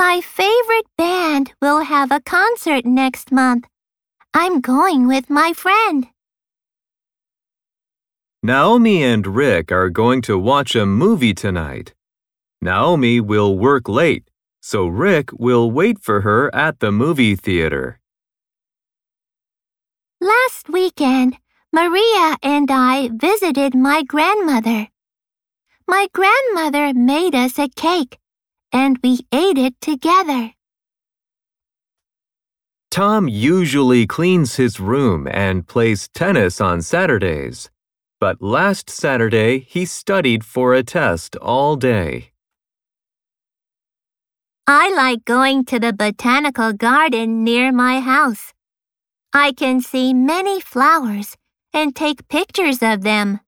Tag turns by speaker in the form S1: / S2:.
S1: My favorite band will have a concert next month. I'm going with my friend.
S2: Naomi and Rick are going to watch a movie tonight. Naomi will work late, so Rick will wait for her at the movie theater.
S1: Last weekend, Maria and I visited my grandmother. My grandmother made us a cake, and we ate it together.
S2: Tom usually cleans his room and plays tennis on Saturdays. But last Saturday, he studied for a test all day.
S1: I like going to the botanical garden near my house. I can see many flowers and take pictures of them.